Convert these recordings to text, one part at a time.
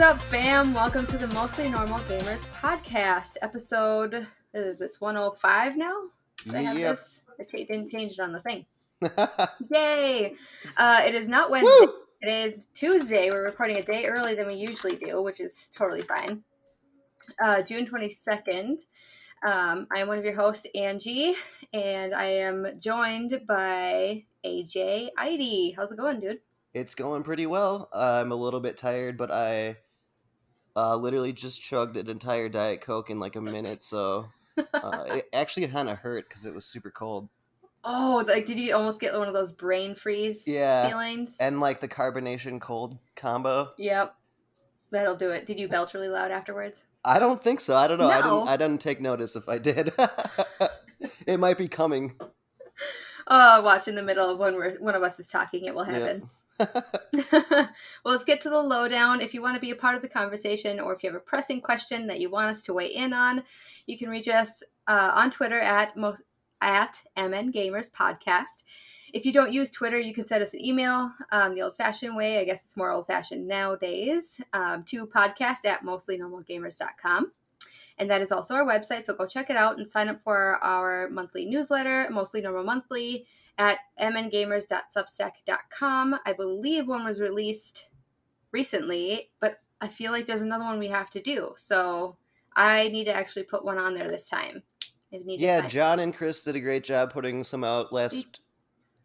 What's up, fam? Welcome to the Mostly Normal Gamers podcast, episode. Is this 105 now? Did I have Yep. this? I didn't change it on the thing. Yay! Uh, it is not Wednesday. Woo! Today is Tuesday. We're recording a day early than we usually do, which is totally fine. Uh, June 22nd. Um, I am one of your hosts, Angie, and I am joined by AJ Idy. How's it going, dude? It's going pretty well. I'm a little bit tired, but I uh, literally just chugged an entire Diet Coke in like a minute, so uh, it actually kind of hurt because it was super cold. Oh, like did you almost get one of those brain freeze Yeah. feelings? And like the carbonation cold combo. Yep. That'll do it. Did you belch really loud afterwards? I don't think so. I don't know. I didn't. I didn't take notice if I did. it might be coming. Oh, watch in the middle of when we're one of us is talking, it will happen. well, let's get to the lowdown. If you want to be a part of the conversation or if you have a pressing question that you want us to weigh in on, you can reach us uh, on Twitter at mo- at MN Gamers Podcast. If you don't use Twitter, you can send us an email um, the old fashioned way. I guess it's more old fashioned nowadays um, to podcast at mostlynormalgamers.com. And that is also our website. So go check it out and sign up for our monthly newsletter, Mostly Normal Monthly at mngamers.substack.com. I believe one was released recently, but I feel like there's another one we have to do. So I need to actually put one on there this time. Need yeah, John and Chris did a great job putting some out last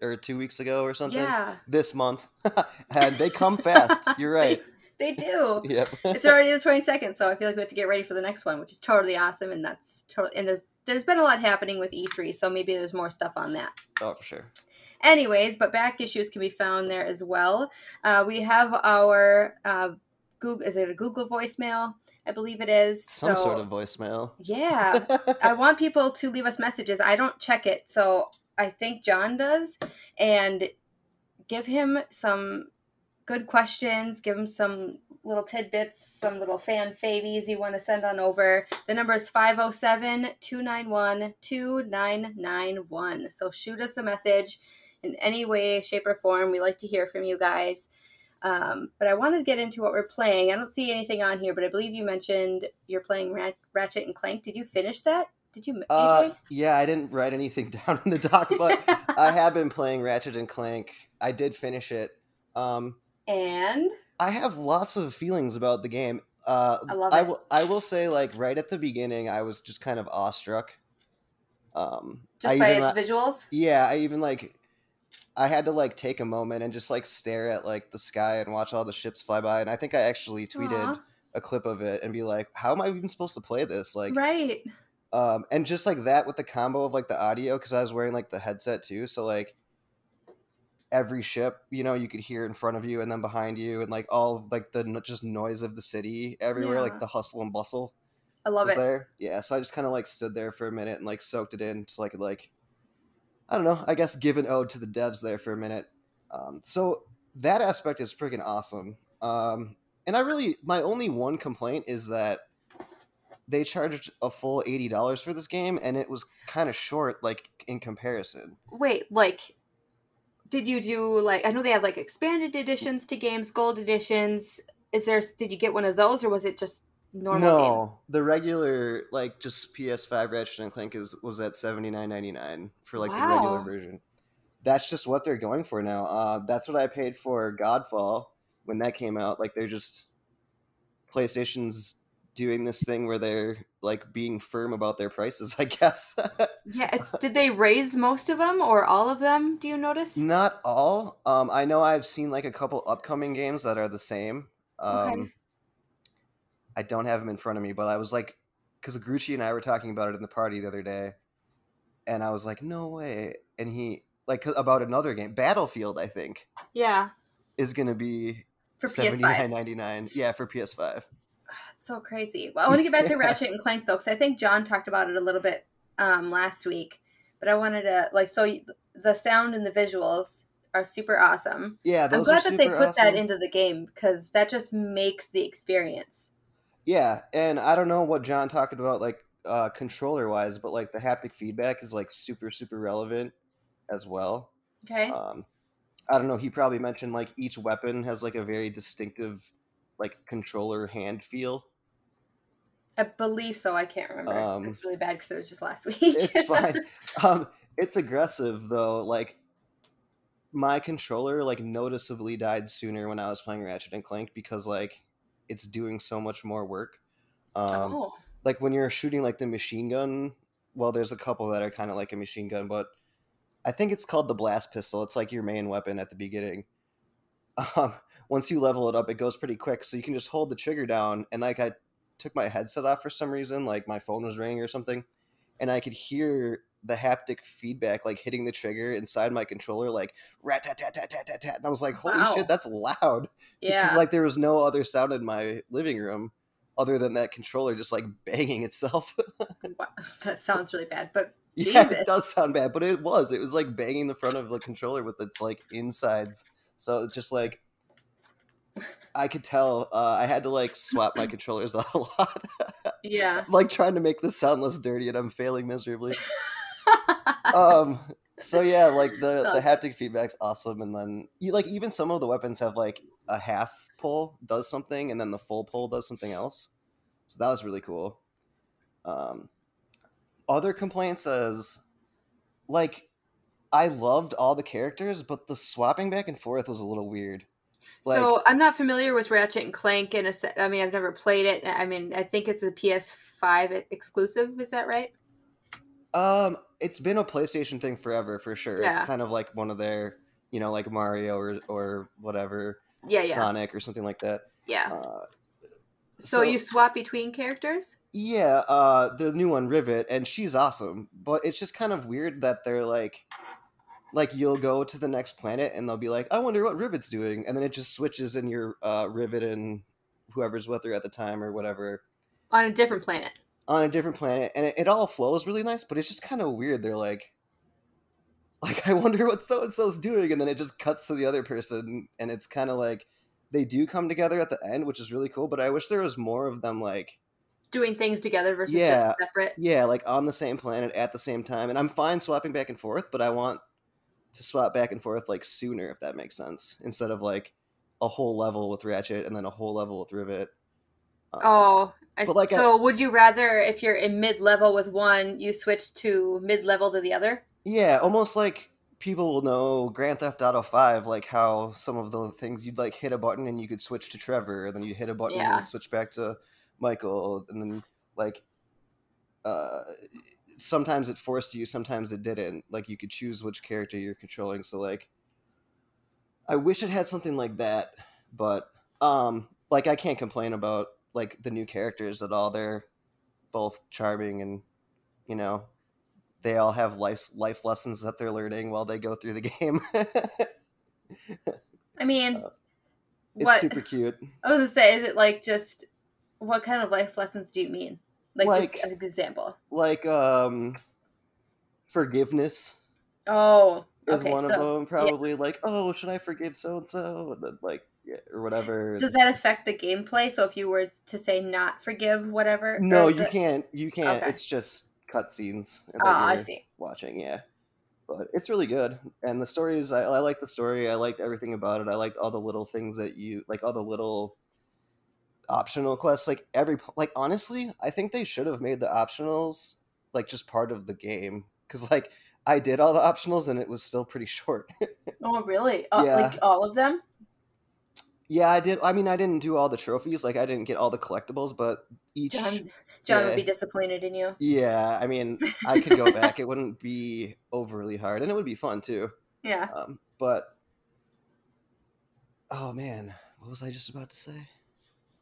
or two weeks ago or something. Yeah, This month, and they come fast. You're right. they do. Yep. it's already the 22nd, so I feel like we have to get ready for the next one, which is totally awesome. And that's totally, and there's, there's been a lot happening with E3, so maybe there's more stuff on that. oh, for sure. Anyways, but back issues can be found there as well. Uh, we have our uh, Google. Is it a Google voicemail? I believe it is. Some So, sort of voicemail. Yeah, I want people to leave us messages. I don't check it, so I think John does, and give him some good questions. Give them some little tidbits, some little fan favies you want to send on over. The number is 507 291 2991. So shoot us a message in any way, shape, or form. We like to hear from you guys. Um, but I wanted to get into what we're playing. I don't see anything on here, but I believe you mentioned you're playing Rat- Ratchet and Clank. Did you finish that? Did you? Uh, yeah, I didn't write anything down in the doc, but I have been playing Ratchet and Clank. I did finish it. Um, and I have lots of feelings about the game. Uh, I love it. will. I will say, like right at the beginning, I was just kind of awestruck. Um, just I by even, its visuals. yeah, I even like. I had to like take a moment and just like stare at like the sky and watch all the ships fly by, and I think I actually tweeted Aw. a clip of it and be like, "How am I even supposed to play this?" Like, right. um and just like that with the combo of like the audio because i was wearing like the headset too so like every ship you know you could hear in front of you and then behind you and like all like the just noise of the city everywhere Yeah. like the hustle and bustle I love it. there yeah so i just kind of like stood there for a minute and like soaked it in so i could like i don't know i guess give an ode to the devs there for a minute um so that aspect is freaking awesome um and i really my only one complaint is that they charged a full $80 for this game and it was kind of short like in comparison Wait, like, did you do like? I know they have like expanded editions to games, gold editions. Is there? Did you get one of those, or was it just normal? game? no the regular like just ps5 ratchet and clank is was at 79.99 for like the regular version that's just what they're going for now uh that's what i paid for godfall when that came out like they're just playstation's doing this thing where they're like being firm about their prices i guess Yeah. It's, did they raise most of them or all of them? Do you notice? Not all. Um, I know I've seen like a couple upcoming games that are the same. Um, Okay. I don't have them in front of me, but I was like, because Grucci and I were talking about it in the party the other day, and I was like, no way. And he like about another game, Battlefield, I think, Yeah. is gonna be For seventy PS5. nine ninety nine. Yeah, for PS5. It's so crazy. Well, I want to get back to Ratchet and Clank though, because I think John talked about it a little bit um, last week. But I wanted to like so the sound and the visuals are super awesome. Yeah, I'm glad that they put that into the game because that just makes the experience. Yeah, and I don't know what John talked about like uh, controller wise, but like the haptic feedback is like super super relevant as well. Okay. Um, I don't know. He probably mentioned like each weapon has like a very distinctive like controller hand feel. I believe so. I can't remember. Um, it's really bad because it was just last week. It's fine. um, it's aggressive though. Like my controller like noticeably died sooner when I was playing Ratchet and Clank because like it's doing so much more work. Um, oh, like when you're shooting like the machine gun well there's a couple that are kind of like a machine gun but i think it's called the blast pistol it's like your main weapon at the beginning um, once you level it up it goes pretty quick so you can just hold the trigger down and like i took my headset off for some reason like my phone was ringing or something and i could hear the haptic feedback like hitting the trigger inside my controller like rat tat tat tat tat tat tat and i was like holy Wow. shit that's loud yeah. because like there was no other sound in my living room other than that controller just like banging itself. Wow, that sounds really bad, but yeah, Jesus. it does sound bad, but it was. It was like banging the front of the controller with its like insides. So it's just like I could tell uh, I had to like swap my controllers out a lot. yeah. like trying to make this sound less dirty and I'm failing miserably. um so yeah, like the the haptic feedback's awesome and then you like even some of the weapons have like a half pull does something and then the full pull does something else. So that was really cool. Um other complaints is like I loved all the characters, but the swapping back and forth was a little weird. Like so I'm not familiar with Ratchet and Clank, and I mean I've never played it. I mean I think it's a PS5 exclusive. Is that right? Um, it's been a PlayStation thing forever for sure. Yeah. It's kind of like one of their, you know, like Mario or or whatever, Yeah, yeah, Sonic or something like that. yeah. Uh, So, you swap between characters? yeah, uh, the new one, Rivet, and she's awesome. But it's just kind of weird that they're like, like you'll go to the next planet and they'll be like, I wonder what Rivet's doing, and then it just switches in your uh, Rivet and whoever's with her at the time or whatever On a different planet. on a different planet, and it, it all flows really nice. But it's just kind of weird. They're like, like I wonder what so and so's doing, and then it just cuts to the other person, and it's kind of like they do come together at the end, which is really cool. But I wish there was more of them, like Doing things together versus Yeah. just separate. yeah, like on the same planet at the same time. And I'm fine swapping back and forth, but I want to swap back and forth like sooner, if that makes sense, instead of like a whole level with Ratchet and then a whole level with Rivet. Um, Oh, I, like so would you rather, if you're in mid level with one, you switch to mid level to the other? Yeah, almost like people will know Grand Theft Auto 5, like how some of the things you'd like hit a button and you could switch to Trevor, and then you hit a button and Yeah. you'd switch back to Michael, and then like uh sometimes it forced you, sometimes it didn't. Like you could choose which character you're controlling. So like I wish it had something like that, but um like I can't complain about like the new characters at all. They're both charming and you know they all have life life lessons that they're learning while they go through the game. I mean, Uh, it's what super cute. I was gonna say, is it like just what kind of life lessons do you mean? Like, Like- just an example. Like um forgiveness Oh, is okay. one so of them probably like, "Oh, should I forgive so and so?" and then like yeah, or whatever. does that affect the gameplay? So if you were to say not forgive whatever, no, you the- can't. You can't. Okay. It's just cutscenes. Oh, I see. Watching, yeah. But it's really good, and the story is. I, I like the story. I liked everything about it. I liked all the little things that you like. All the little optional quests. Like every like honestly, I think they should have made the optionals like just part of the game because like I did all the optionals and it was still pretty short. Oh, really? Uh, Yeah. Like all of them? yeah, I did. I mean, I didn't do all the trophies. Like I didn't get all the collectibles, but each. John, John yeah. would be disappointed in you. Yeah, I mean, I could go back. It wouldn't be overly hard, and it would be fun too. Yeah. Um, but oh man, what was I just about to say?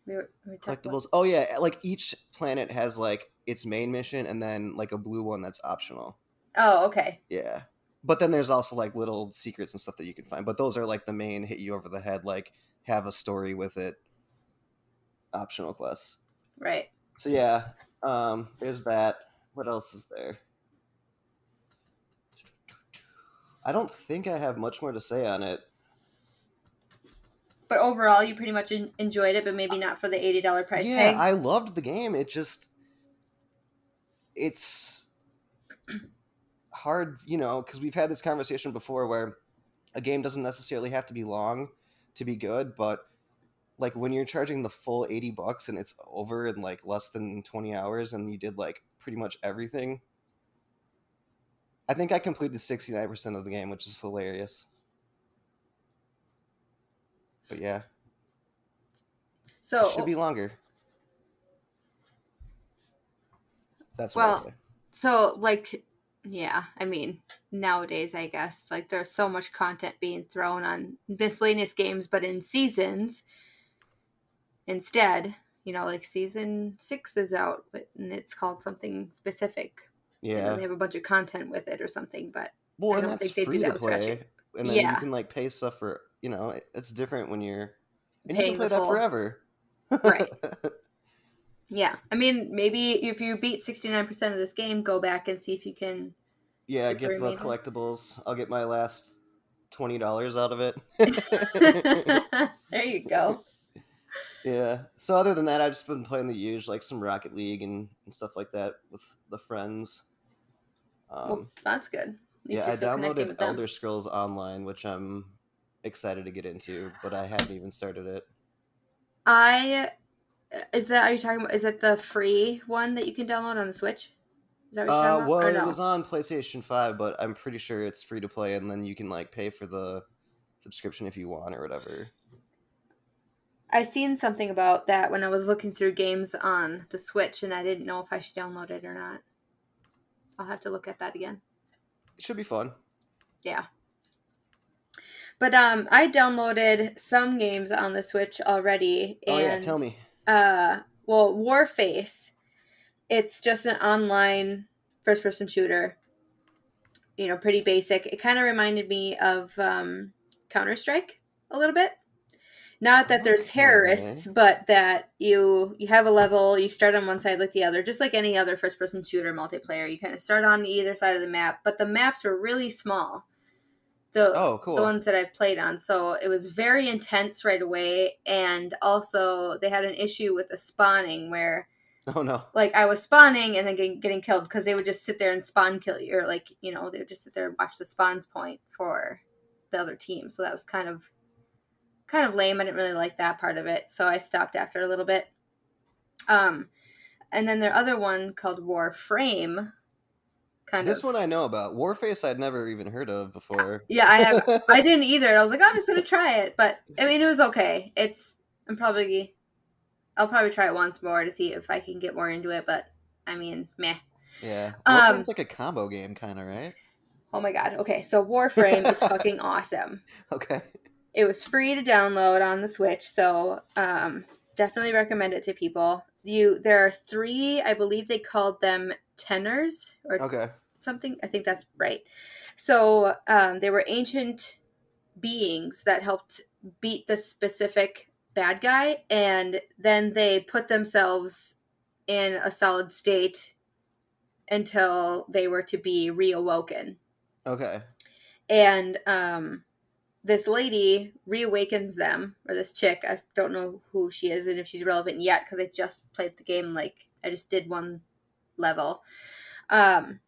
We were, we Collectibles. Oh yeah, like each planet has like its main mission, and then like a blue one that's optional. Oh, okay. Yeah, but then there's also like little secrets and stuff that you can find. But those are like the main hit you over the head, like have a story with it. Optional quests. Right. So yeah, um, there's that. What else is there? I don't think I have much more to say on it. But overall, you pretty much en- enjoyed it, but maybe not for the eighty dollar price yeah, tag. I loved the game. It just it's hard, you know, because we've had this conversation before where a game doesn't necessarily have to be long to be good, but like when you're charging the full 80 bucks and it's over in like less than 20 hours and you did like pretty much everything. I think I completed 69% of the game, which is hilarious. But yeah. So it should be longer. That's Well, I say. so like yeah, I mean, nowadays I guess like there's so much content being thrown on miscellaneous games, but in seasons instead, you know, like season 6 is out but- and it's called something specific. Yeah. they have a bunch of content with it or something, but Well, I and don't that's think they do free that with play. Ratchet. And then Yeah. you can like pay stuff for, you know, it's different when you're and you can play that full- forever. Right. yeah. I mean, maybe if you beat 69% of this game, go back and see if you can Yeah, Get the get the remainder. collectibles. I'll get my last twenty dollars out of it. there you go. yeah. So other than that, I've just been playing the usual, like some Rocket League and, and stuff like that with the friends. Um, well, that's good. Yeah, I you're still connecting downloaded. Elder Scrolls Online, which I'm excited to get into, but I haven't even started it. I is that are you talking about? Is it the free one that you can download on the Switch? Is that what you're Uh, talking well? Or it was on PlayStation Five, but I'm pretty sure it's free to play, and then you can like pay for the subscription if you want or whatever. I seen something about that when I was looking through games on the Switch, and I didn't know if I should download it or not. I'll have to look at that again. It should be fun. Yeah. But um, I downloaded some games on the Switch already, and oh yeah, tell me. uh well warface it's just an online first person shooter you know pretty basic. It kind of reminded me of um counter-strike a little bit. Not that there's terrorists but that you you have a level you start on one side like the other just like any other first person shooter multiplayer. You kind of start on either side of the map but the maps were really small the Oh, cool. the ones that I've played on. So it was very intense right away. And also, they had an issue with the spawning where, Oh no. like, I was spawning and then getting, getting killed because they would just sit there and spawn kill you. Or, like, you know, they would just sit there and watch the spawns point for the other team. So that was kind of. Kind of lame. I didn't really like that part of it, so I stopped after a little bit. Um, and then their other one called Warframe, kind This of. one I know about. Warface I'd never even heard of before. Yeah, I have I didn't either. I was like, oh, I'm just gonna try it, but I mean, it was okay. It's I'm probably I'll probably try it once more to see if I can get more into it. But I mean, meh. yeah. Um, like a combo game, kind of, right? Oh my god. Okay, so Warframe is fucking awesome. Okay. It was free to download on the Switch, so um, definitely recommend it to people. You there are three, I believe they called them tenors or Okay. Something. I think that's right. So um, they were ancient beings that helped beat the specific bad guy, and then they put themselves in a solid state until they were to be reawoken. Okay. And um, this lady reawakens them, or this chick. I don't know who she is and if she's relevant yet because I just played the game. Like I just did one level. Um,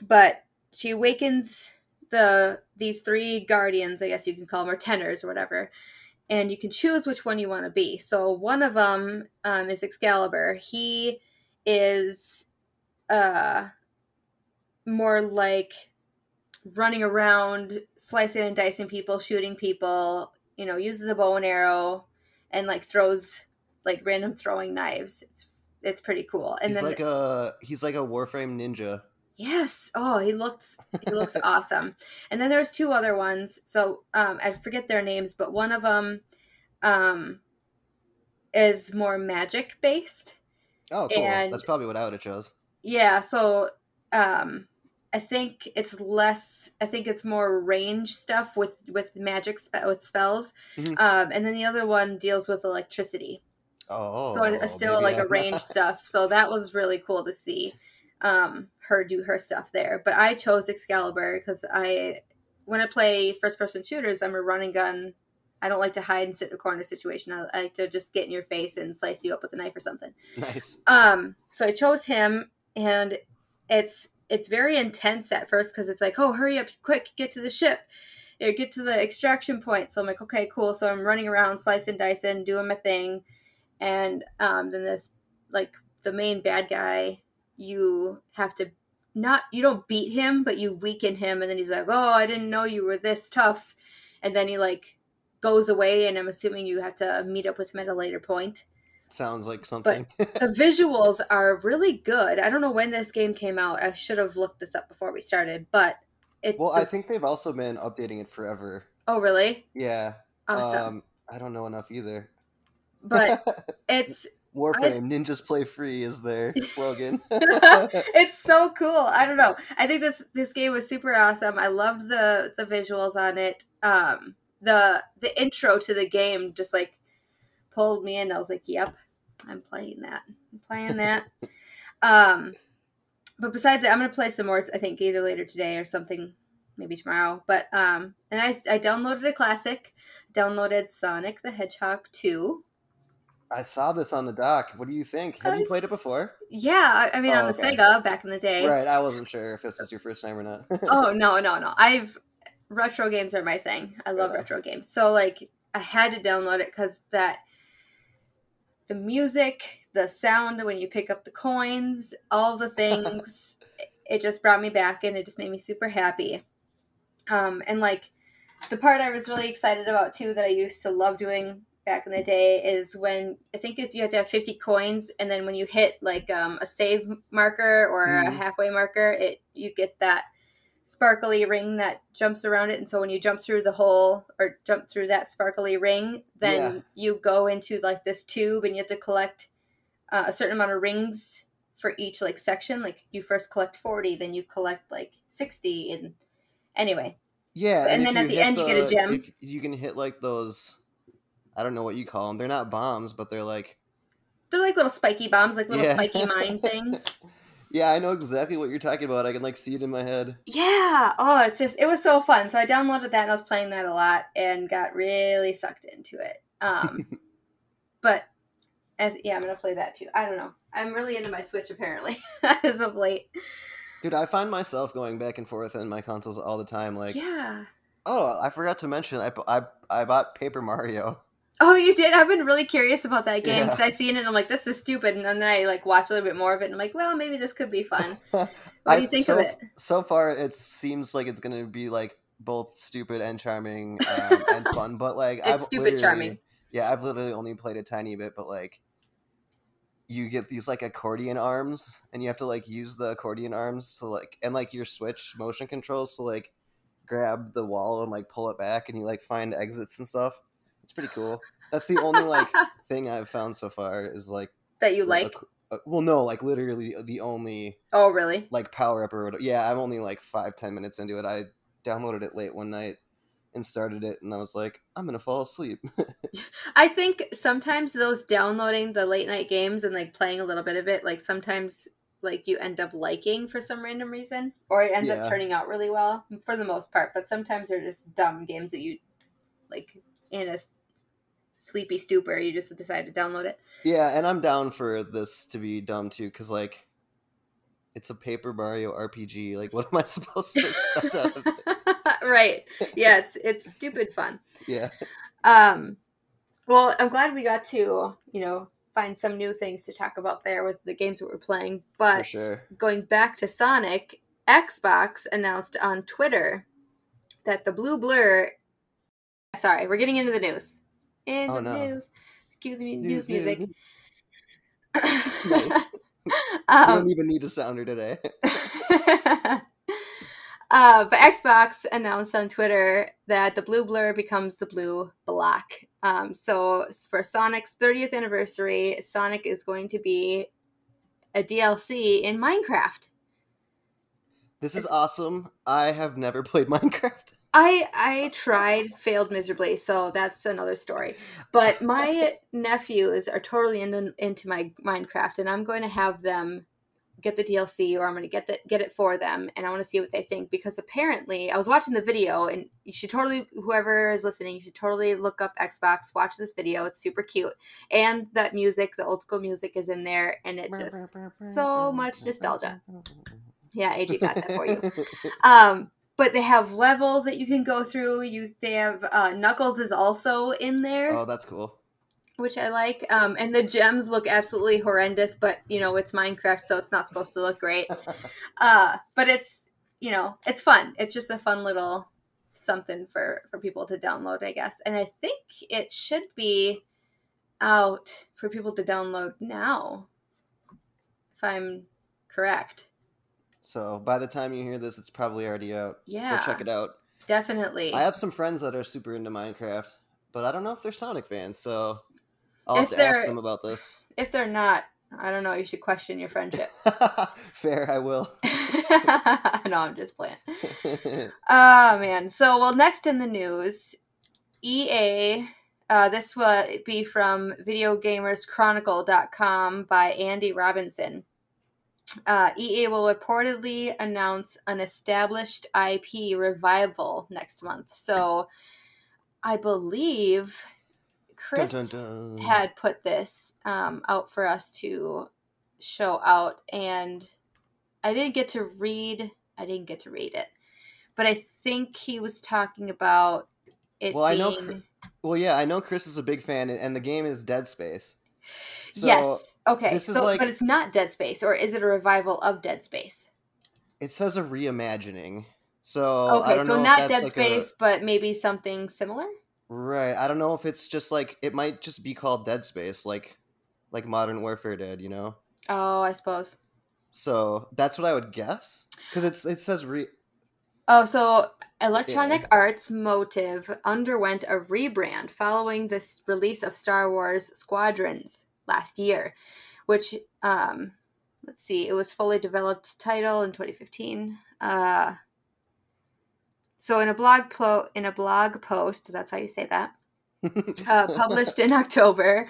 but she awakens the these three guardians, I guess you can call them, or tenors or whatever, and you can choose which one you want to be. So one of them um, is Excalibur. He is uh, more like running around, slicing and dicing people, shooting people. You know, uses a bow and arrow, and like throws like random throwing knives. It's it's pretty cool. And he's then like a he's like a Warframe ninja. Yes. Oh, he looks he looks awesome. And then there's two other ones. So um, I forget their names, but one of them um, is more magic based. Oh, cool. And- That's probably what I would have chose. Yeah. So um, I think it's less. I think it's more range stuff with with magic spe- with spells. Mhm. Um, and then the other one deals with electricity. Oh, so it's still like a I'm- range stuff so that was really cool to see um her do her stuff there but i chose excalibur because i when i play first person shooters i'm a running gun i don't like to hide and sit in a corner situation i like to just get in your face and slice you up with a knife or something nice. um so i chose him and it's it's very intense at first because it's like oh hurry up quick get to the ship It get to the extraction point. So I'm like, okay, cool. So I'm running around, slicing, dicing, doing my thing, and um, then this like the main bad guy, you have to not you don't beat him, but you weaken him, and then he's like, oh, I didn't know you were this tough, and then he like goes away, and I'm assuming you have to meet up with him at a later point. Sounds like something. But the visuals are really good. I don't know when this game came out. I should have looked this up before we started, but it. well, I think they've also been updating it forever. Oh, really? Yeah. Awesome. Um, I don't know enough either. but it's Warframe, ninjas play free is their slogan. it's so cool. I don't know. I think this this game was super awesome. I loved the the visuals on it. Um the the intro to the game just like pulled me in. I was like, "Yep, I'm playing that. I'm playing that." um but besides that, I'm going to play some more I think either later today or something maybe tomorrow. But um and I I downloaded a classic. Downloaded Sonic the Hedgehog 2. I saw this on the doc. What do you think? Have you played it before? Yeah, I, I mean Oh, on the okay. Sega back in the day. Right. I wasn't sure if this was your first time or not. oh no, no, no. I've retro games are my thing. I love Yeah. retro games. So like I had to download it because that the music, the sound when you pick up the coins, all the things, it just brought me back and it just made me super happy. Um, and like the part I was really excited about too that I used to love doing back in the day is when I think you have to have 50 coins and then when you hit like um, a save marker or a Mhm. halfway marker it you get that sparkly ring that jumps around it and so when you jump through the hole or jump through that sparkly ring then Yeah. you go into like this tube and you have to collect uh, a certain amount of rings for each like section like you first collect 40 then you collect like 60 and anyway yeah. And if then at the end you get a gem. you can hit like those. I don't know what you call them. They're not bombs, but they're like. they're like little spiky bombs like little Yeah. spiky mine things Yeah, I know exactly what you're talking about. I can like see it in my head. Yeah. Oh, it's just it was so fun. So I downloaded that and I was playing that a lot and got really sucked into it. Um but as, yeah, I'm gonna play that too. I don't know. I'm really into my Switch apparently as of late. Dude, I find myself going back and forth in my consoles all the time. Like, yeah. oh, I forgot to mention, I, I, I bought Paper Mario. Oh, you did. I've been really curious about that game Yeah. because I seen it and I'm like, this is stupid, and then I like watch a little bit more of it and I'm like, well, maybe this could be fun. What I- do you think so, of it? So far, it seems like it's gonna be like both stupid and charming um, and fun. But like, It's I've stupid charming. Yeah, I've literally only played a tiny bit, but like, you get these like accordion arms, and you have to like use the accordion arms to like, and like your Switch motion controls to like grab the wall and like pull it back, and you like find exits and stuff. It's pretty cool. That's the only like thing I've found so far is like that you like? acc- uh, well, no, like literally the only Oh, really? like power up or whatever. Yeah, I'm only like five ten minutes into it. I downloaded it late one night and started it, and I was like, I'm gonna fall asleep. I think sometimes those downloading the late night games and like playing a little bit of it, like sometimes like you end up liking for some random reason, or it ends Yeah. up turning out really well for the most part. But sometimes they're just dumb games that you like in a sleepy stupor. You just decide to download it. yeah, and I'm down for this to be dumb too, because like, it's a Paper Mario RPG. Like, what am I supposed to expect out of it? right? Yeah, it's it's stupid fun. Yeah, Um, well, I'm glad we got to you know find some new things to talk about there with the games that we're playing. But sure. going back to Sonic, Xbox announced on Twitter that the Blue Blur. Sorry, we're getting into the news. In Oh, the no. news. The mu- news, music. Nice. You um, don't even need a sounder today. uh, but Xbox announced on Twitter that the blue blur becomes the blue black. Um, so for Sonic's 30th anniversary, Sonic is going to be a DLC in Minecraft. This is awesome. I have never played Minecraft. I I tried, failed miserably, so that's another story. But my nephews are totally into into my Minecraft, and I'm going to have them get the DLC, or I'm going to get the, get it for them, and I want to see what they think because apparently I was watching the video, and you should totally whoever is listening, you should totally look up Xbox, watch this video. It's super cute, and that music, the old school music, is in there, and it just so much nostalgia. Yeah, AG got that for you. Um, but they have levels that you can go through. You they have uh, Knuckles is also in there, Oh, that's cool. which I like. Um, and the gems look absolutely horrendous, but you know it's Minecraft, so it's not supposed to look great. Uh, but it's you know it's fun. It's just a fun little something for for people to download, I guess. And I think it should be out for people to download now, if I'm correct. So by the time you hear this, it's probably already out. Yeah, Go check it out. definitely. I have some friends that are super into Minecraft, but I don't know if they're Sonic fans, so I'll If have to ask them about this. if they're not, I don't know. You should question your friendship. Fair, I will. no, I'm just playing. Oh man. So well, next in the news, EA. Uh, this will be from VideoGamersChronicle.com by Andy Robinson. Uh, EA will reportedly announce an established IP revival next month. So, I believe Chris Dun, dun, dun. had put this um, out for us to show out, and I didn't get to read. I didn't get to read it, but I think he was talking about it Well, I know. Chris- Well, yeah, I know Chris is a big fan, and- and the game is Dead Space. So yes. Okay. this is so, like- but it's not Dead Space, or is it a revival of Dead Space? it says a reimagining. So I Okay, don't so know not Dead like Space, but maybe something similar. Right. I don't know if it's just like it might just be called Dead Space, like like Modern Warfare did, you know. Oh, I suppose. So that's what I would guess because it's it says re. Oh, so Electronic Arts Motive underwent a rebrand following this release of Star Wars Squadrons last year, which um let's see, it was fully developed title in 2015. Uh so in a blog po- in a blog post, that's how you say that, uh, published in October,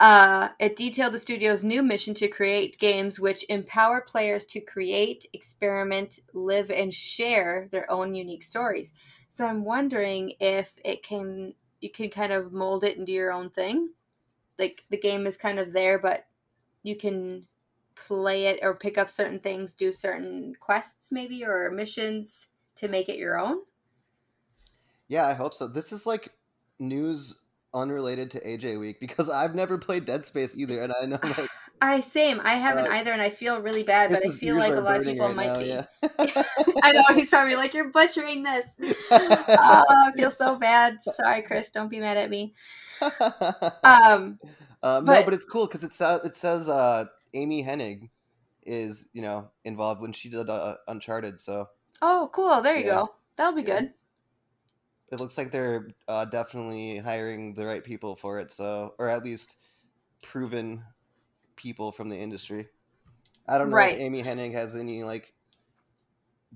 uh, it detailed the studio's new mission to create games which empower players to create, experiment, live, and share their own unique stories. So I'm wondering if it can you can kind of mold it into your own thing. Like the game is kind of there, but you can play it or pick up certain things, do certain quests maybe or missions to make it your own. Yeah, I hope so. This is like news unrelated to AJ Week because I've never played Dead Space either, and I know like I same. I haven't Uh, either, and I feel really bad, but I feel like a lot of people right might now, be. Yeah. I know he's probably like, "You're butchering this." oh, I feel so bad. Sorry, Chris. Don't be mad at me. Um, um, no, but- but it's cool because it says it says uh, Amy Hennig is you know involved when she did uh, Uncharted, so oh, cool. There you Yeah. go. That'll be Yeah. good. it looks like they're uh, definitely hiring the right people for it. So, or at least proven people from the industry. I don't know Right. if Amy Hennig has any like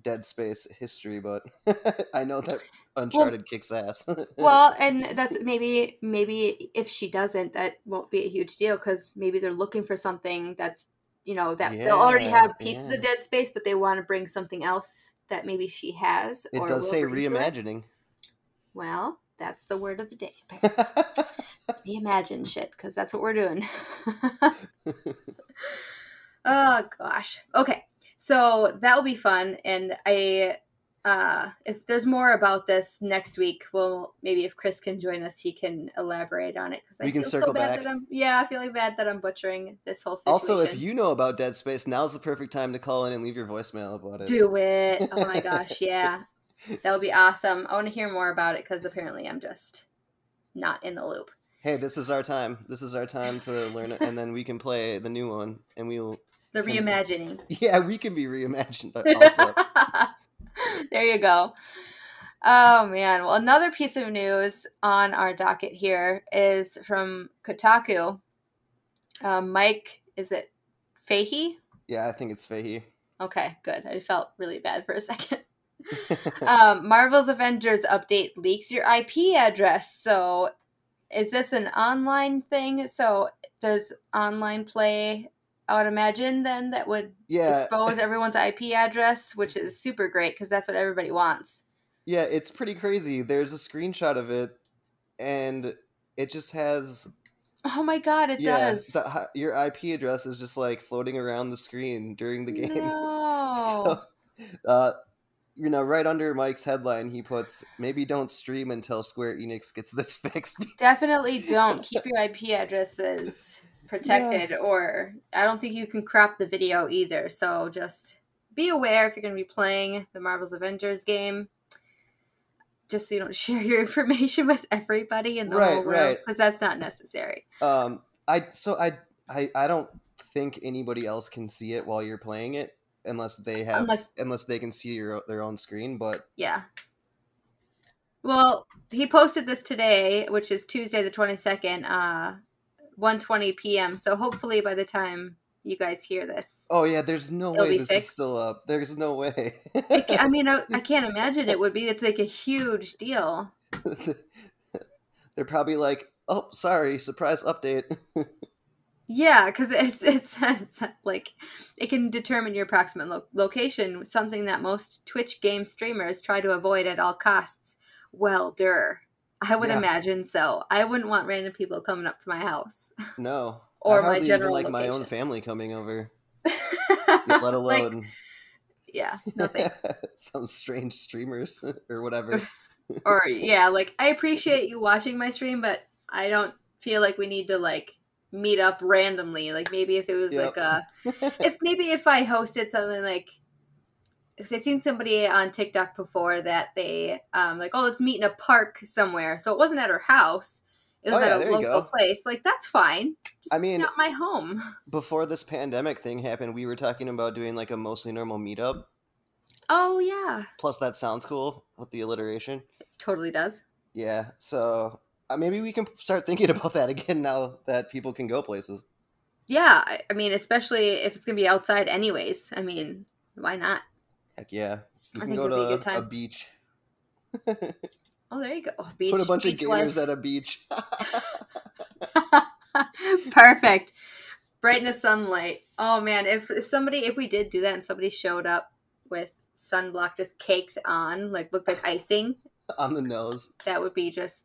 Dead Space history, but I know that Uncharted kicks ass. Well, and that's maybe maybe if she doesn't, that won't be a huge deal because maybe they're looking for something that's you know that they'll already have pieces yeah. of Dead Space, but they want to bring something else that maybe she has. it does say it. reimagining. Well, that's the word of the day. Reimagine shit because that's what we're doing. oh gosh. Okay. So that will be fun and I uh if there's more about this next week, well maybe if Chris can join us he can elaborate on it cuz I We can feel circle so bad back. that I'm yeah, I feel like bad that I'm butchering this whole situation. also, if you know about Dead Space, now's the perfect time to call in and leave your voicemail about it. do it. Oh my gosh, yeah. That would be awesome. I want to hear more about it cuz apparently I'm just not in the loop. Hey, this is our time. This is our time to learn it, and then we can play the new one, and we'll. The Can- reimagining. Yeah, we can be reimagined also. there you go. Oh man. Well, another piece of news on our docket here is from Kotaku. Um, Mike, is it Fahey? yeah, I think it's Fahey. Okay, good. I felt really bad for a second. um, Marvel's Avengers update leaks your IP address. So, is this an online thing? So, there's online play, I would imagine, then that would yeah, expose everyone's IP address, which is super great because that's what everybody wants. yeah, it's pretty crazy. There's a screenshot of it, and it just has Oh my god, it yeah, does. the your IP address is just like floating around the screen during the game. No. so, uh, you know, right under Mike's headline, he puts, maybe don't stream until Square Enix gets this fixed. Definitely don't keep your IP addresses protected, yeah. or I don't think you can crop the video either. So just be aware if you're going to be playing the Marvel's Avengers game, just so you don't share your information with everybody in the right, whole world, because right. that's not necessary. Um, I so I I I don't think anybody else can see it while you're playing it unless they have unless, unless they can see your their own screen. But yeah. Well, he posted this today, which is Tuesday the twenty second, uh, one twenty p.m. So hopefully by the time you guys hear this, oh yeah, there's no way this fixed. is still up. There's no way. I mean, I, I can't imagine it would be. It's like a huge deal. They're probably like, "Oh, sorry, surprise update." Yeah, because it's it says like it can determine your approximate lo- location, something that most Twitch game streamers try to avoid at all costs. Well, der, I would yeah. imagine so. I wouldn't want random people coming up to my house. No, or my general like location. my own family coming over, let alone. Like, yeah, no thanks. Some strange streamers or whatever. or yeah, like I appreciate you watching my stream, but I don't feel like we need to like meet up randomly. Like maybe if it was yep. like a, if maybe if I hosted something like, because I've seen somebody on TikTok before that they um like oh let's meet in a park somewhere. So it wasn't at her house. It was oh, yeah, at a local place. Like that's fine. Just I mean, not my home. Before this pandemic thing happened, we were talking about doing like a mostly normal meetup. Oh yeah. Plus, that sounds cool with the alliteration. It totally does. Yeah. So uh, maybe we can start thinking about that again now that people can go places. Yeah, I mean, especially if it's gonna be outside, anyways. I mean, why not? Heck yeah, we I can go to be a, a, beach. oh, there you go. beach. Put a bunch beach of gamers at a beach. Perfect. Bright in the sunlight. Oh man, if if somebody if we did do that and somebody showed up with sunblock just caked on, like looked like icing on the nose, that would be just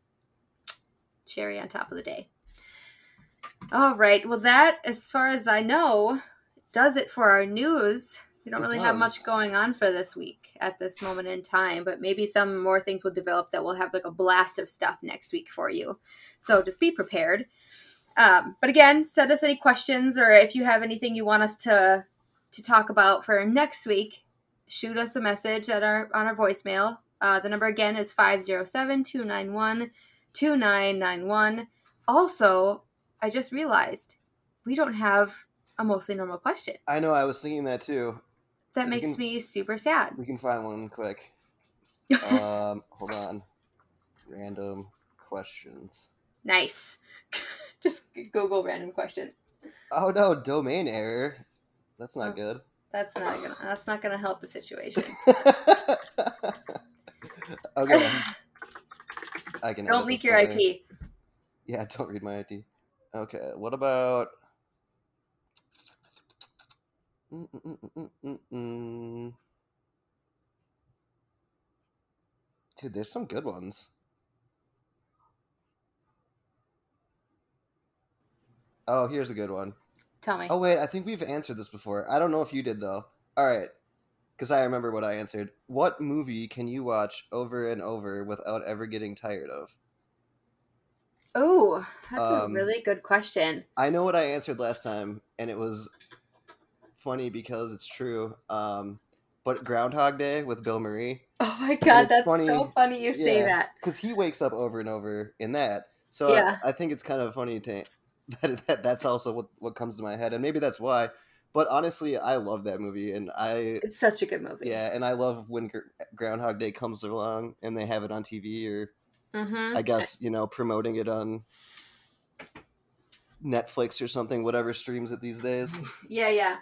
cherry on top of the day. All right. Well, that, as far as I know, does it for our news. We don't it really does. have much going on for this week at this moment in time, but maybe some more things will develop that will have like a blast of stuff next week for you. So just be prepared. Um, but again, send us any questions or if you have anything you want us to to talk about for next week, shoot us a message at our on our voicemail. Uh, the number again is 507 291 2991. Also, I just realized we don't have a mostly normal question. I know, I was thinking that too. That makes can, me super sad. We can find one quick. um, hold on. Random questions. Nice. just Google random questions. Oh no, domain error. That's not oh, good. That's not gonna that's not gonna help the situation. okay. I can. Don't leak your IP. Yeah, don't read my IP. Okay, what about? Mm-mm-mm-mm-mm. Dude, there's some good ones. Oh, here's a good one. Tell me. Oh wait, I think we've answered this before. I don't know if you did though. All right because I remember what I answered. What movie can you watch over and over without ever getting tired of? Oh, that's um, a really good question. I know what I answered last time, and it was funny because it's true. Um, but Groundhog Day with Bill Murray. Oh my god, that's funny. so funny you say that. Because he wakes up over and over in that. So yeah. I, I, think it's kind of funny to that, that that's also what, what comes to my head, and maybe that's why. But honestly, I love that movie, and I it's such a good movie. Yeah, and I love when Groundhog Day comes along and they have it on TV, or mm-hmm. I guess you know promoting it on Netflix or something, whatever streams it these days. Yeah, yeah.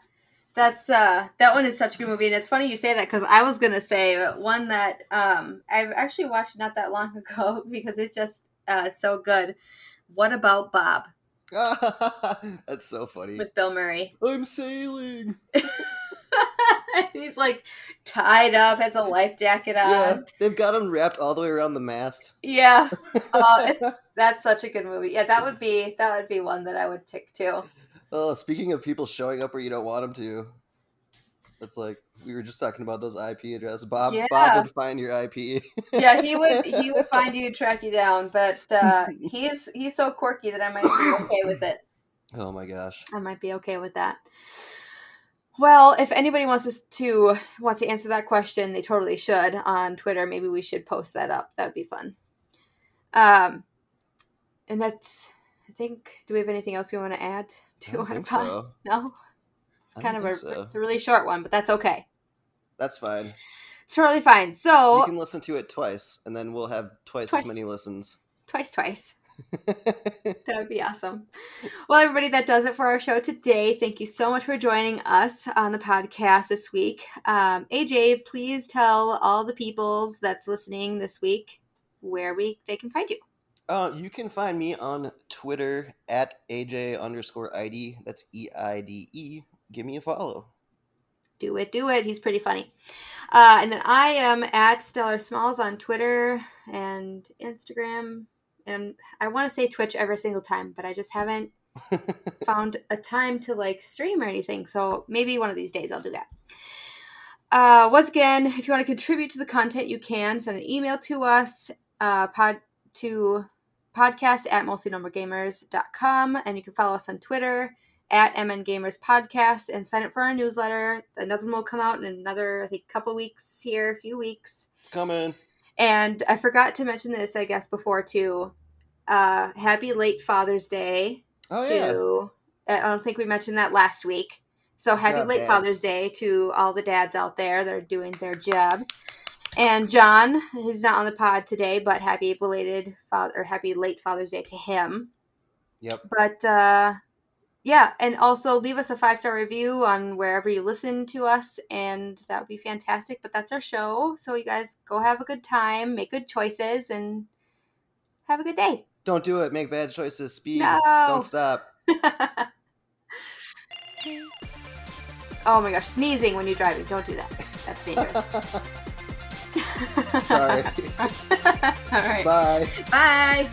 That's uh that one is such a good movie and it's funny you say that cuz I was going to say one that um I've actually watched not that long ago because it's just uh it's so good. What about Bob? That's so funny. With Bill Murray. I'm sailing. He's like tied up, has a life jacket on. Yeah, they've got him wrapped all the way around the mast. Yeah. Oh, that's such a good movie. Yeah, that would be that would be one that I would pick too. Oh, speaking of people showing up where you don't want them to, That's like we were just talking about those IP addresses. Bob Yeah. Bob would find your IP. yeah, he would he would find you, and track you down, but uh, he's he's so quirky that I might be okay with it. oh my gosh. I might be okay with that. Well, if anybody wants us to wants to answer that question, they totally should on Twitter. Maybe we should post that up. That would be fun. Um, and that's. I think. Do we have anything else we want to add I to don't our think pod? so. No. It's kind of a, so. it's a really short one, but that's okay. That's fine. It's totally fine. So you can listen to it twice, and then we'll have twice, Twice. as many listens. twice, twice. That would be awesome. Well, everybody, that does it for our show today. Thank you so much for joining us on the podcast this week. Um, AJ, please tell all the peoples that's listening this week where we they can find you. Uh, you can find me on Twitter at AJ underscore Eide. That's E I D E. Give me a follow. Do it, do it. He's pretty funny. Uh, and then I am at Stellar Smalls on Twitter and Instagram. And I want to say Twitch every single time, but I just haven't found a time to like stream or anything. So maybe one of these days I'll do that. Uh, once again, if you want to contribute to the content, you can send an email to us, uh, pod to podcast at mostlynormalgamers.com. And you can follow us on Twitter at MN Gamers Podcast and sign up for our newsletter. Another one will come out in another, I think, couple weeks here, a few weeks. it's coming. And I forgot to mention this, I guess, before too. Uh, happy late Father's Day Oh yeah. to I don't think we mentioned that last week. So happy late dads. Father's Day to all the dads out there that are doing their jobs. And John, he's not on the pod today, but happy belated father or happy late Father's Day to him. Yep. But uh yeah, and also leave us a five star review on wherever you listen to us, and that would be fantastic. But that's our show, so you guys go have a good time, make good choices, and have a good day. Don't do it. Make bad choices. Speed. No. Don't stop. oh my gosh, sneezing when you're driving. Don't do that. That's dangerous. Sorry. All right. Bye. Bye.